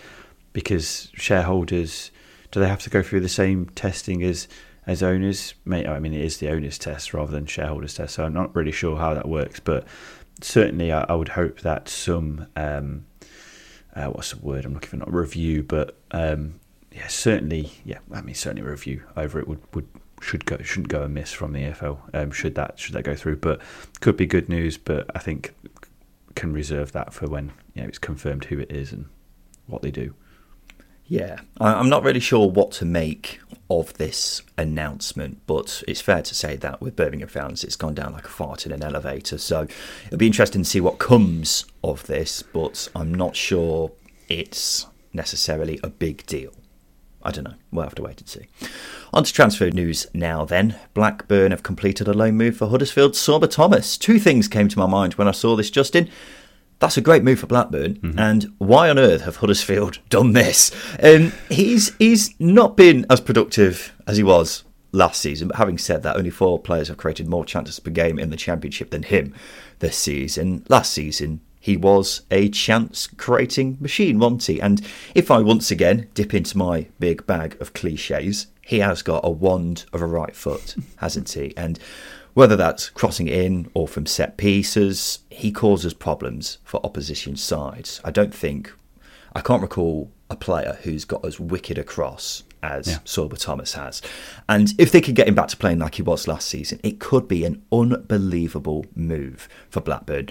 because shareholders do they have to go through the same testing as as owners? I mean, it is the owners' test rather than shareholders' test, so I'm not really sure how that works. But certainly, I, I would hope that some um, uh, what's the word I'm looking for? Not review, but um, yeah, certainly, yeah. I mean, certainly a review over it would, would should go shouldn't go amiss from the EFL. Um, should that should that go through, but could be good news. But I think can reserve that for when you know it's confirmed who it is and what they do. Yeah, I'm not really sure what to make of this announcement, but it's fair to say that with Birmingham fans, it's gone down like a fart in an elevator. So it'll be interesting to see what comes of this, but I'm not sure it's necessarily a big deal. I don't know. We'll have to wait and see. On to transfer news now then. Blackburn have completed a loan move for Huddersfield Sorba Thomas. Two things came to my mind when I saw this, Justin that's a great move for Blackburn. Mm-hmm. And why on earth have Huddersfield done this? Um, he's he's not been as productive as he was last season. But having said that, only four players have created more chances per game in the Championship than him this season. Last season, he was a chance creating machine, wasn't he? And if I once again dip into my big bag of cliches, he has got a wand of a right foot, hasn't he? And whether that's crossing in or from set pieces, he causes problems for opposition sides. I don't think, I can't recall a player who's got as wicked a cross as yeah. Sorba Thomas has. And if they could get him back to playing like he was last season, it could be an unbelievable move for Blackburn.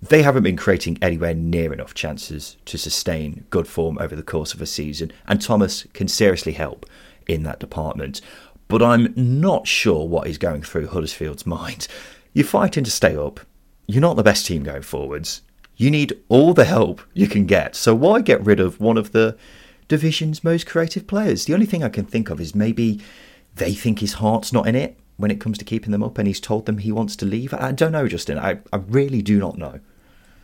they haven't been creating anywhere near enough chances to sustain good form over the course of a season, and Thomas can seriously help in that department. But I'm not sure what is going through Huddersfield's mind. You're fighting to stay up. You're not the best team going forwards. You need all the help you can get. So why get rid of one of the division's most creative players? The only thing I can think of is maybe they think his heart's not in it when it comes to keeping them up and he's told them he wants to leave? I don't know, Justin. I, I really do not know.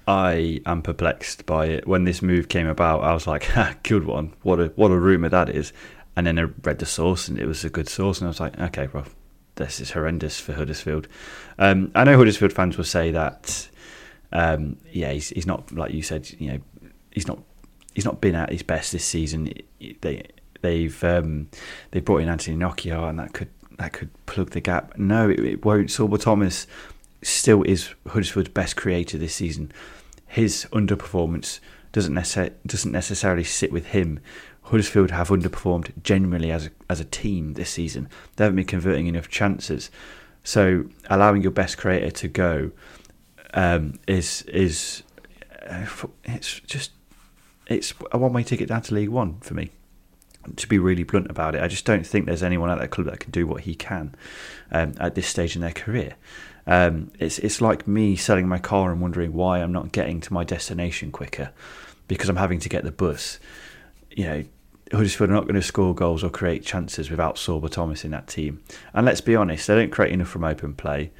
I am perplexed by it. When this move came about, I was like, good one. What a what a rumour that is. And then I read the source and it was a good source and I was like, okay, well, this is horrendous for Huddersfield. Um, I know Huddersfield fans will say that, um, yeah, he's, he's not, like you said, you know, he's not he's not been at his best this season. They they've um, they brought in Anthony Knockaert and that could that could plug the gap. No, it, it won't. Sorba Thomas still is Huddersfield's best creator this season. His underperformance doesn't doesn't necessarily sit with him. Huddersfield have underperformed generally as a, as a team this season. They haven't been converting enough chances. So allowing your best creator to go um, is is uh, it's just it's a one way ticket down to League One for me to be really blunt about it, I just don't think there's anyone at that club that can do what he can um, at this stage in their career. Um, it's it's like me selling my car and wondering why I'm not getting to my destination quicker because I'm having to get the bus. You know, Huddersfield are not going to score goals or create chances without Sorba Thomas in that team. And let's be honest, they don't create enough from open play.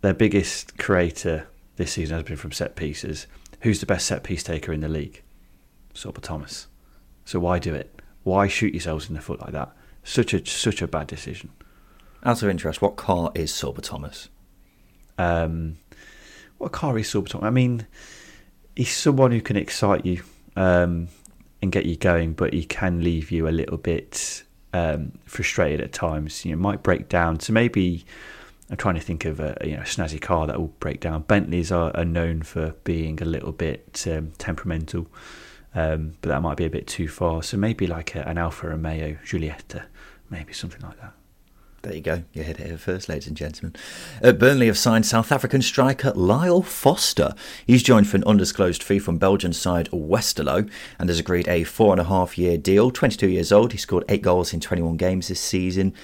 Their biggest creator this season has been from set pieces. Who's the best set piece taker in the league? Sorba Thomas. So why do it? Why shoot yourselves in the foot like that? Such a such a bad decision. Out of interest, what car is Sorba Thomas? Um, what car is Sorba Thomas? I mean, he's someone who can excite you um, and get you going, but he can leave you a little bit um, frustrated at times. You know, might break down. So maybe I'm trying to think of a you know snazzy car that will break down. Bentleys are, are known for being a little bit um, temperamental um, but that might be a bit too far. So maybe like a, an Alfa Romeo Giulietta, maybe something like that. There you go. You heard it here first, ladies and gentlemen. Uh, Burnley have signed South African striker Lyle Foster. He's joined for an undisclosed fee from Belgian side Westerlo and has agreed a four and a half year deal. 22 years old, he scored eight goals in 21 games this season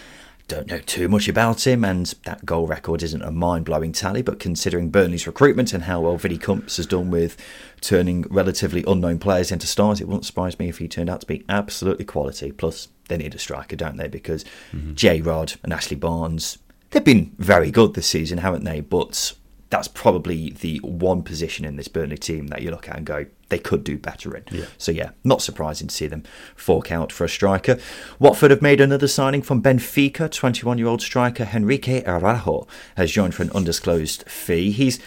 don't know too much about him, and that goal record isn't a mind blowing tally, but considering Burnley's recruitment and how well Vinnie Comps has done with turning relatively unknown players into stars, it wouldn't surprise me if he turned out to be absolutely quality. Plus, they need a striker, don't they? Because mm-hmm. J Rod and Ashley Barnes, they've been very good this season, haven't they? But that's probably the one position in this Burnley team that you look at and go, they could do better in. Yeah. So yeah, not surprising to see them fork out for a striker. Watford have made another signing from Benfica. 21-year-old striker Henrique Araujo has joined for an undisclosed fee. He's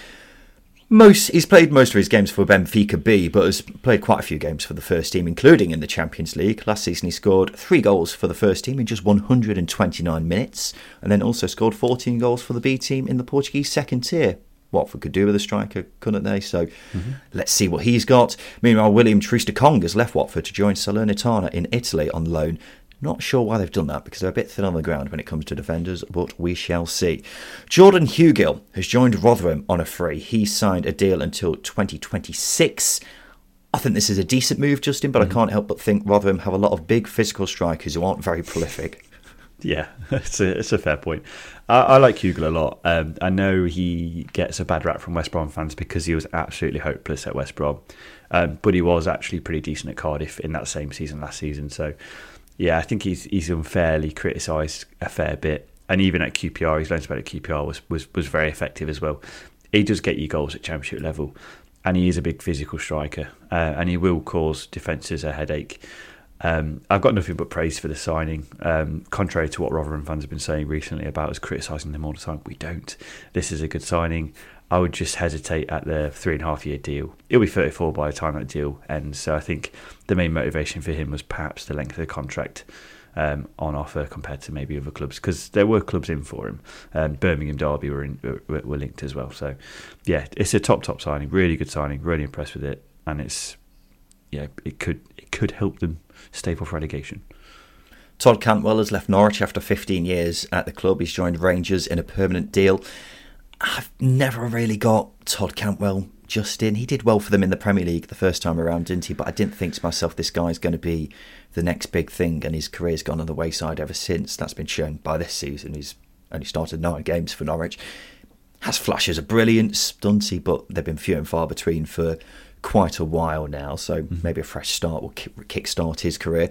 most he's played most of his games for Benfica B, but has played quite a few games for the first team, including in the Champions League. Last season, he scored three goals for the first team in just 129 minutes, and then also scored 14 goals for the B team in the Portuguese second tier. Watford could do with a striker, couldn't they? So mm-hmm. let's see what he's got. Meanwhile, William Troost-Ekong has left Watford to join Salernitana in Italy on loan. Not sure why they've done that because they're a bit thin on the ground when it comes to defenders, but we shall see. Jordan Hugill has joined Rotherham on a free. He signed a deal until 2026. I think this is a decent move, Justin, but mm-hmm. I can't help but think Rotherham have a lot of big physical strikers who aren't very prolific. Yeah, it's a, it's a fair point. I, I like Hugill a lot. Um, I know he gets a bad rap from West Brom fans because he was absolutely hopeless at West Brom, um, but he was actually pretty decent at Cardiff in that same season last season. So, yeah, I think he's he's unfairly criticised a fair bit, and even at QPR, he's learned about at QPR was, was was very effective as well. He does get you goals at Championship level, and he is a big physical striker, uh, and he will cause defences a headache. Um, I've got nothing but praise for the signing. Um, contrary to what Rotherham fans have been saying recently about us criticising them all the time, we don't. This is a good signing. I would just hesitate at the three and a half year deal. He'll be 34 by the time that deal ends. So I think the main motivation for him was perhaps the length of the contract um, on offer compared to maybe other clubs because there were clubs in for him. Um, Birmingham Derby were, in, were, were linked as well. So yeah, it's a top top signing. Really good signing. Really impressed with it, and it's yeah, it could it could help them stay off relegation. Todd Cantwell has left Norwich after 15 years at the club. He's joined Rangers in a permanent deal. I've never really got Todd Cantwell Justin. He did well for them in the Premier League the first time around, didn't he? But I didn't think to myself, this guy's going to be the next big thing, and his career's gone on the wayside ever since. That's been shown by this season. He's only started nine games for Norwich. Has flashes of brilliance, doesn't he? But they've been few and far between for quite a while now, so mm-hmm. maybe a fresh start will kick start his career.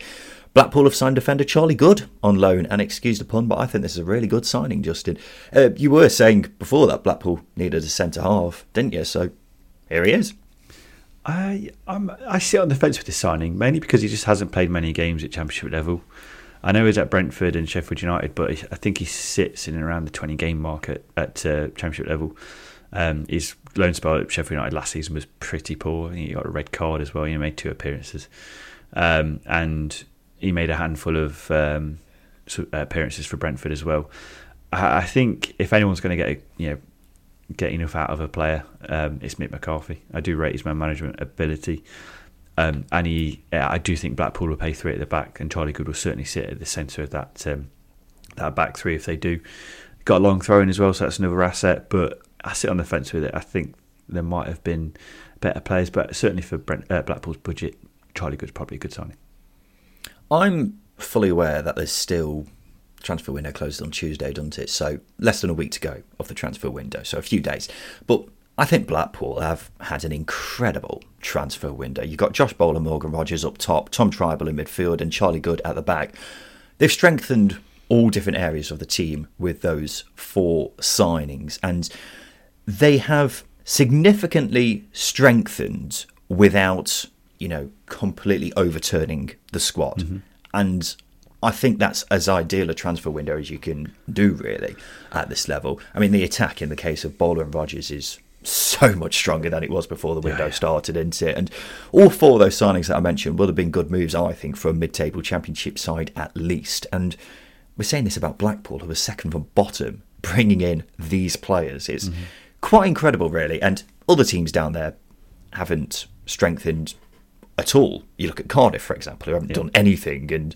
Blackpool have signed defender Charlie Goode on loan, and excuse the pun, but I think this is a really good signing, Justin. Uh, you were saying before that Blackpool needed a centre half, didn't you? So here he is. I I'm, I sit on the fence with this signing mainly because he just hasn't played many games at Championship level. I know he's at Brentford and Sheffield United, but I think he sits in and around the 20 game mark at, at uh, Championship level. Um, his loan spell at Sheffield United last season was pretty poor. He got a red card as well. He made two appearances, um, and he made a handful of um, appearances for Brentford as well. I, think if anyone's going to get a, you know get enough out of a player, um, it's Mick McCarthy. I do rate his man management ability. Um, and he, I do think Blackpool will pay three at the back, and Charlie Goode will certainly sit at the centre of that um, that back three if they do. Got a long throwing as well, so that's another asset. But I sit on the fence with it. I think there might have been better players, but certainly for Brent, uh, Blackpool's budget, Charlie Goode's probably a good signing. I'm fully aware that there's still transfer window closed on Tuesday, doesn't it? So less than a week to go of the transfer window, so a few days. But I think Blackpool have had an incredible transfer window. You've got Josh Bowler, Morgan Rogers up top, Tom Trybull in midfield, and Charlie Goode at the back. They've strengthened all different areas of the team with those four signings, and they have significantly strengthened without, you know, completely overturning the squad. Mm-hmm. And I think that's as ideal a transfer window as you can do, really, at this level. I mean, the attack in the case of Bowler and Rogers is so much stronger than it was before the window yeah, yeah. started, isn't it? And all four of those signings that I mentioned would have been good moves, I think, for a mid-table championship side at least. And we're saying this about Blackpool, who are second from bottom, bringing in these players. It's mm-hmm. quite incredible, really. And other teams down there haven't strengthened at all. You look at Cardiff, for example, who haven't yeah. done anything, and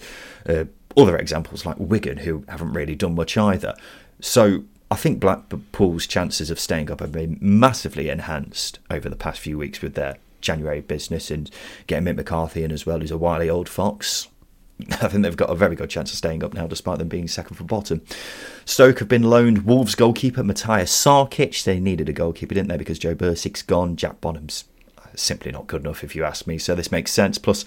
uh, other examples like Wigan, who haven't really done much either. So I think Blackpool's chances of staying up have been massively enhanced over the past few weeks with their January business and getting Mick McCarthy in as well, who's a wily old fox. I think they've got a very good chance of staying up now, despite them being second from bottom. Stoke have been loaned Wolves goalkeeper Matija Sarkic. They needed a goalkeeper, didn't they? Because Joe Bursik's gone. Jack Bonham's simply not good enough, if you ask me. So this makes sense. Plus,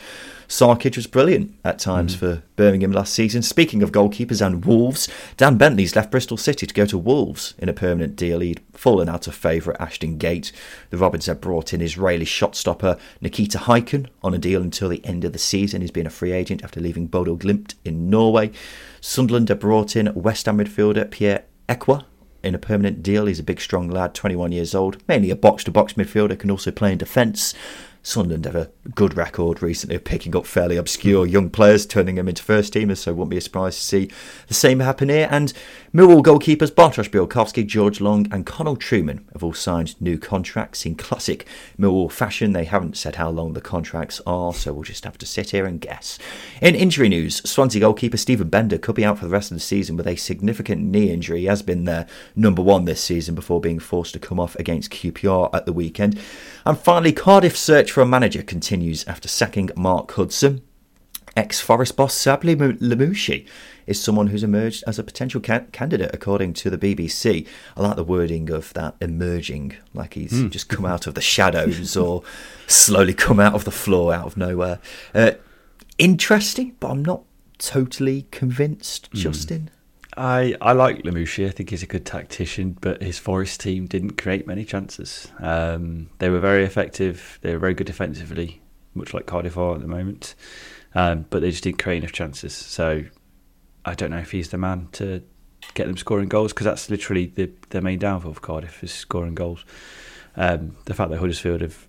Sarkic was brilliant at times mm. for Birmingham last season. Speaking of goalkeepers and Wolves, Dan Bentley's left Bristol City to go to Wolves in a permanent deal. He'd fallen out of favour at Ashton Gate. The Robins had brought in Israeli shot stopper Nikita Haikin on a deal until the end of the season. He's been a free agent after leaving Bodø Glimt in Norway. Sunderland had brought in West Ham midfielder Pierre Ekwah in a permanent deal. He's a big, strong lad, 21 years old, mainly a box to box midfielder, can also play in defence. Sunderland have a good record recently of picking up fairly obscure young players, turning them into first teamers, so wouldn't be a surprise to see the same happen here. And Millwall goalkeepers Bartosz Białkowski, George Long, and Connal Trueman have all signed new contracts in classic Millwall fashion. They haven't said how long the contracts are, so we'll just have to sit here and guess. In injury news, Swansea goalkeeper Steven Benda could be out for the rest of the season with a significant knee injury. He has been their number one this season before being forced to come off against QPR at the weekend. And finally, Cardiff search for a manager continues after sacking Mark Hudson. Ex Forest boss Sabri Lamouchi is someone who's emerged as a potential ca- candidate, according to the BBC. I like the wording of that emerging, like he's mm. just come out of the shadows or slowly come out of the floor out of nowhere. Uh, interesting, but I'm not totally convinced, mm. Justin. I, I like Lamouchi. I think he's a good tactician, but his Forest team didn't create many chances. Um, they were very effective. They were very good defensively, much like Cardiff are at the moment. Um, but they just didn't create enough chances. So I don't know if he's the man to get them scoring goals because that's literally the main downfall of Cardiff is scoring goals. Um, the fact that Huddersfield have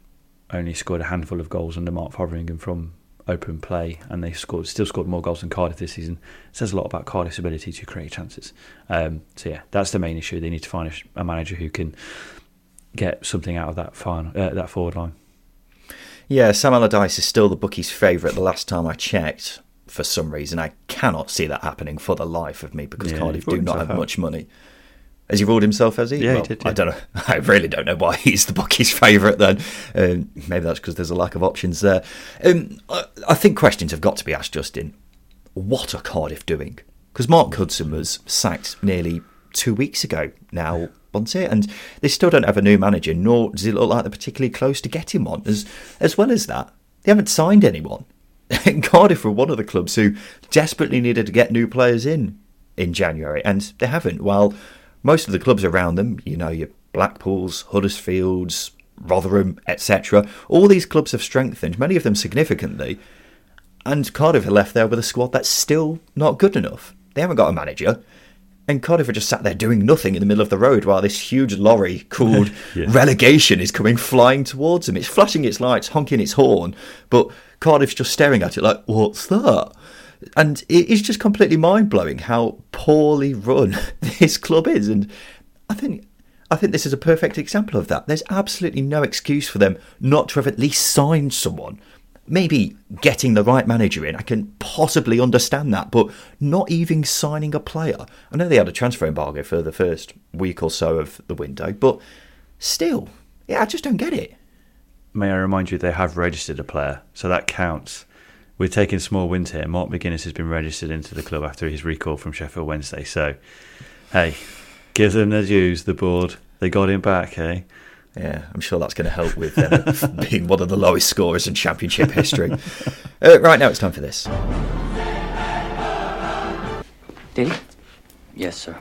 only scored a handful of goals under Mark Fotheringham from open play, and they scored still scored more goals than Cardiff this season. It says a lot about Cardiff's ability to create chances. Um, so yeah, that's the main issue. They need to find a, a manager who can get something out of that final, uh, that forward line. Yeah, Sam Allardyce is still the bookie's favourite. The last time I checked, for some reason, I cannot see that happening for the life of me because yeah, Cardiff do not have much money. Has he ruled himself? Has he? Yeah, well, he did. Yeah. I don't know. I really don't know why he's the bookies' favourite. Then um, maybe that's because there's a lack of options there. Um, I, I, think questions have got to be asked, Justin. What are Cardiff doing? Because Mark Hudson was sacked nearly two weeks ago now, wasn't it? And they still don't have a new manager, nor does it look like they're particularly close to getting one. As as well as that, they haven't signed anyone. And Cardiff were one of the clubs who desperately needed to get new players in in January, and they haven't. While most of the clubs around them, you know, your Blackpools, Huddersfields, Rotherham, etc., all these clubs have strengthened, many of them significantly, and Cardiff are left there with a squad that's still not good enough. They haven't got a manager. And Cardiff are just sat there doing nothing in the middle of the road while this huge lorry called yeah. relegation is coming flying towards them. It's flashing its lights, honking its horn, but Cardiff's just staring at it like, what's that? And it is just completely mind blowing how poorly run this club is. And I think I think this is a perfect example of that. There's absolutely no excuse for them not to have at least signed someone. Maybe getting the right manager in, I can possibly understand that, but not even signing a player. I know they had a transfer embargo for the first week or so of the window, but still, yeah, I just don't get it. May I remind you, they have registered a player, so that counts we're taking small wins here. Mark McGuinness has been registered into the club after his recall from Sheffield Wednesday. So, hey, give them their dues. The board they got him back. Hey, yeah, I'm sure that's going to help with them being one of the lowest scorers in Championship history. Uh, right now, it's time for this. Did he? Yes, sir.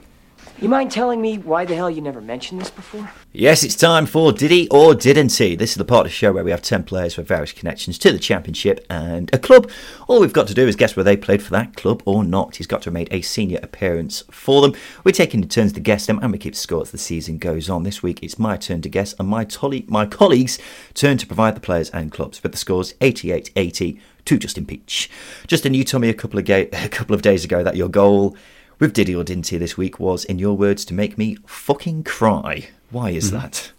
You mind telling me why the hell you never mentioned this before? Yes, it's time for Did he or Didn't he? This is the part of the show where we have 10 players with various connections to the Championship and a club. All we've got to do is guess whether they played for that club or not. He's got to have made a senior appearance for them. We're taking turns to guess them and we keep score as the season goes on. This week it's my turn to guess and my, tolly, my colleagues' turn to provide the players and clubs. With the scores 88 80 to Justin Peach. Justin, you told me a couple of, ga- a couple of days ago that your goal with Diddy or Didn't He this week was, in your words, to make me fucking cry. Why is mm-hmm. that?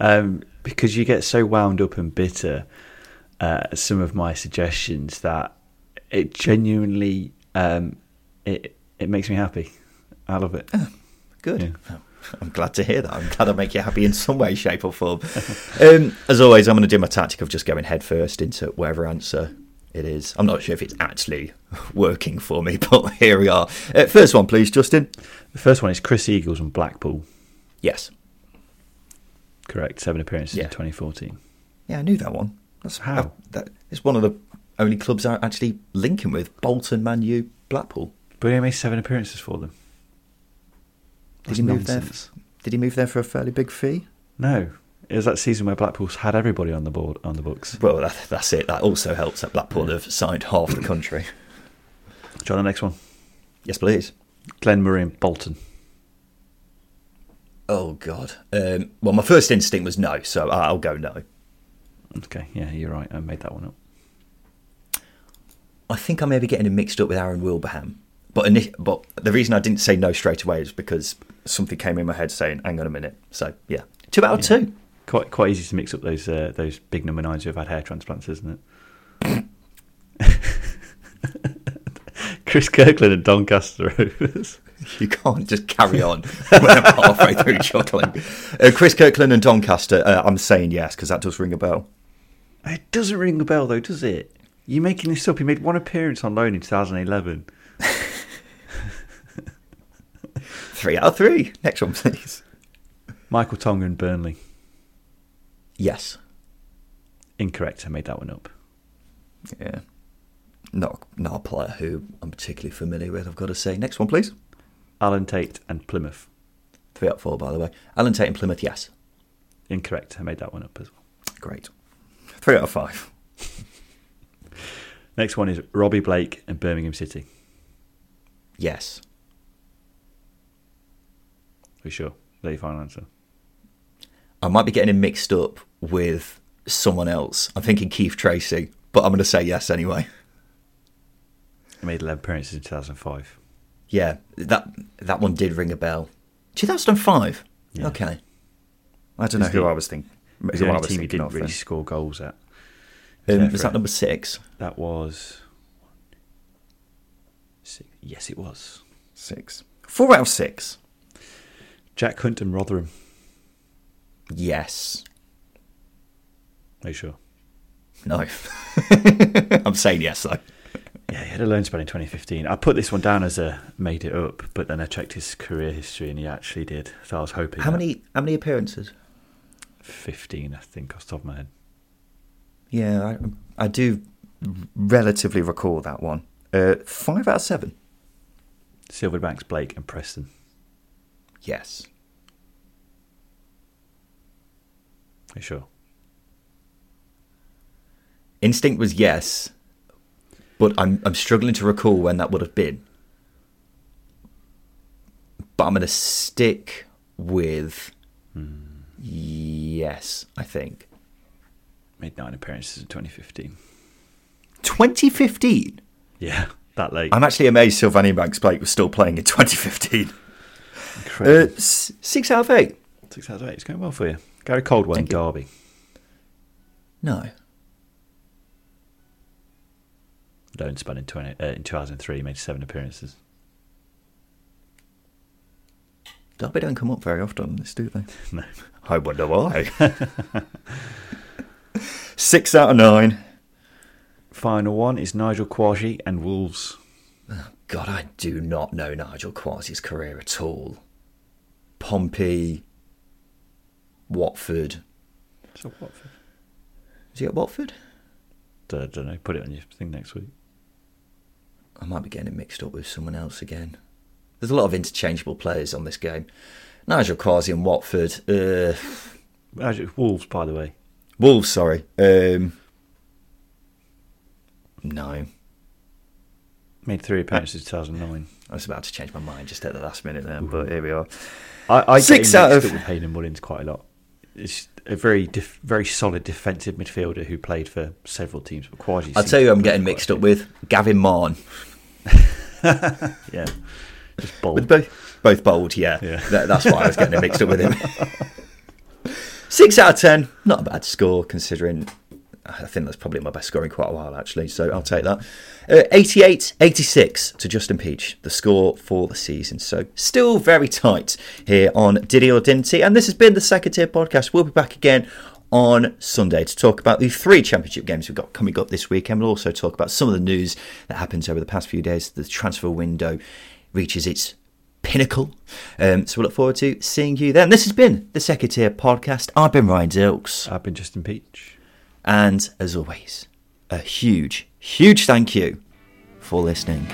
Um, because you get so wound up and bitter uh, at some of my suggestions that it genuinely um, it it makes me happy. I love it. Oh, good. Yeah. I'm glad to hear that. I'm glad I make you happy in some way, shape, or form. um, as always, I'm going to do my tactic of just going head first into whatever answer it is. I'm not sure if it's actually working for me, but here we are. Uh, first one, please, Justin. The first one is Chris Eagles from Blackpool. Yes. Correct. Seven appearances yeah. in 2014. Yeah, I knew that one. That's how. Uh, that is one of the only clubs I'm actually linking with Bolton, Man U, Blackpool. But he made seven appearances for them. Did he move there? For, did he move there for a fairly big fee? No, it was that season where Blackpool's had everybody on the board on the books. Well, that, that's it. That also helps that Blackpool have signed half the country. John, the next one. Yes, please. Glenn Murray and Bolton. Oh God. Um, well, my first instinct was no, so I'll go no. Okay, yeah, you're right. I made that one up. I think I may be getting him mixed up with Aaron Wilbraham. But, but the reason I didn't say no straight away is because something came in my head saying, hang on a minute. So, yeah, two out of yeah. two quite quite easy to mix up those uh, those big number nines who have had hair transplants, isn't it? Chris Kirkland and Doncaster Rovers. You can't just carry on when I'm halfway through chuckling. Uh, Chris Kirkland and Doncaster. Uh, I'm saying yes because that does ring a bell. It doesn't ring a bell though, does it? You're making this up? He made one appearance on loan in 2011. three out of three. Next one, please. Michael Tonge and Burnley. Yes. Incorrect. I made that one up. Yeah. Not not a player who I'm particularly familiar with. I've got to say. Next one, please. Alan Tate and Plymouth. Three out of four, by the way. Alan Tate and Plymouth. Yes. Incorrect. I made that one up as well. Great. Three out of five. Next one is Robbie Blake and Birmingham City. Yes. For sure. There your final answer. I might be getting him mixed up with someone else. I'm thinking Keith Tracy, but I'm going to say yes anyway. He made 11 appearances in 2005. Yeah, that that one did ring a bell. 2005? Yeah. Okay. I don't know who I was thinking. Is the only team he didn't really score goals at. Um, was that number six? That was. Six. Yes, it was. Six. Four out of six. Jack Hunt and Rotherham. Yes. Are you sure? No. I'm saying yes though. Yeah, he had a loan spell in 2015. I put this one down as a made it up, but then I checked his career history and he actually did. So I was hoping. How many how many appearances? 15, I think, off the top of my head. Yeah, I, I do relatively recall that one. Uh, five out of seven. Sylvan Ebanks-Blake, and Preston. Yes. Are you sure? Instinct was yes, but I'm I'm struggling to recall when that would have been. But I'm going to stick with yes. I think Made nine appearances in 2015. 2015. Yeah, that late. I'm actually amazed Sylvan Ebanks-Blake was still playing in 2015. Uh, Incredible. s- six out of eight. Six out of eight. It's going well for you. Gary Caldwell in you. Derby. No. Loan spell in, 20, uh, in 2003. Made seven appearances. Derby don't come up very often on this, do they? No. I wonder why. Six out of nine. Final one is Nigel Quashie and Wolves. God, I do not know Nigel Quashie's career at all. Pompey, Watford. So Watford. Is he at Watford? I don't know. Put it on your thing next week. I might be getting it mixed up with someone else again. There's a lot of interchangeable players on this game. Nigel Quashie and Watford. Uh, Wolves, by the way. Wolves, sorry. Um, no. Made three appearances in 2009. I was about to change my mind just at the last minute there, but here we are. I, I Six get out mixed of- up with Hayden Mullins quite a lot. It's a very def- very solid defensive midfielder who played for several teams. But Quashie I'll tell you, I'm getting mixed up with Gavin Marn. Yeah, just bold. With both, both bold, yeah. Yeah. That- that's why I was getting mixed up with him. Six out of ten, not a bad score considering. I think that's probably my best score in quite a while, actually. So I'll take that. Uh, 88 86 to Justin Peach, the score for the season. So still very tight here on Diddy or Didn't And this has been the second tier podcast. We'll be back again on Sunday to talk about the three championship games we've got coming up this weekend. We'll also talk about some of the news that happens over the past few days. The transfer window reaches its pinnacle. Um, so we look forward to seeing you then. This has been the Second Tier Podcast. I've been Ryan Dilks. I've been Justin Peach. And as always, a huge, huge thank you for listening.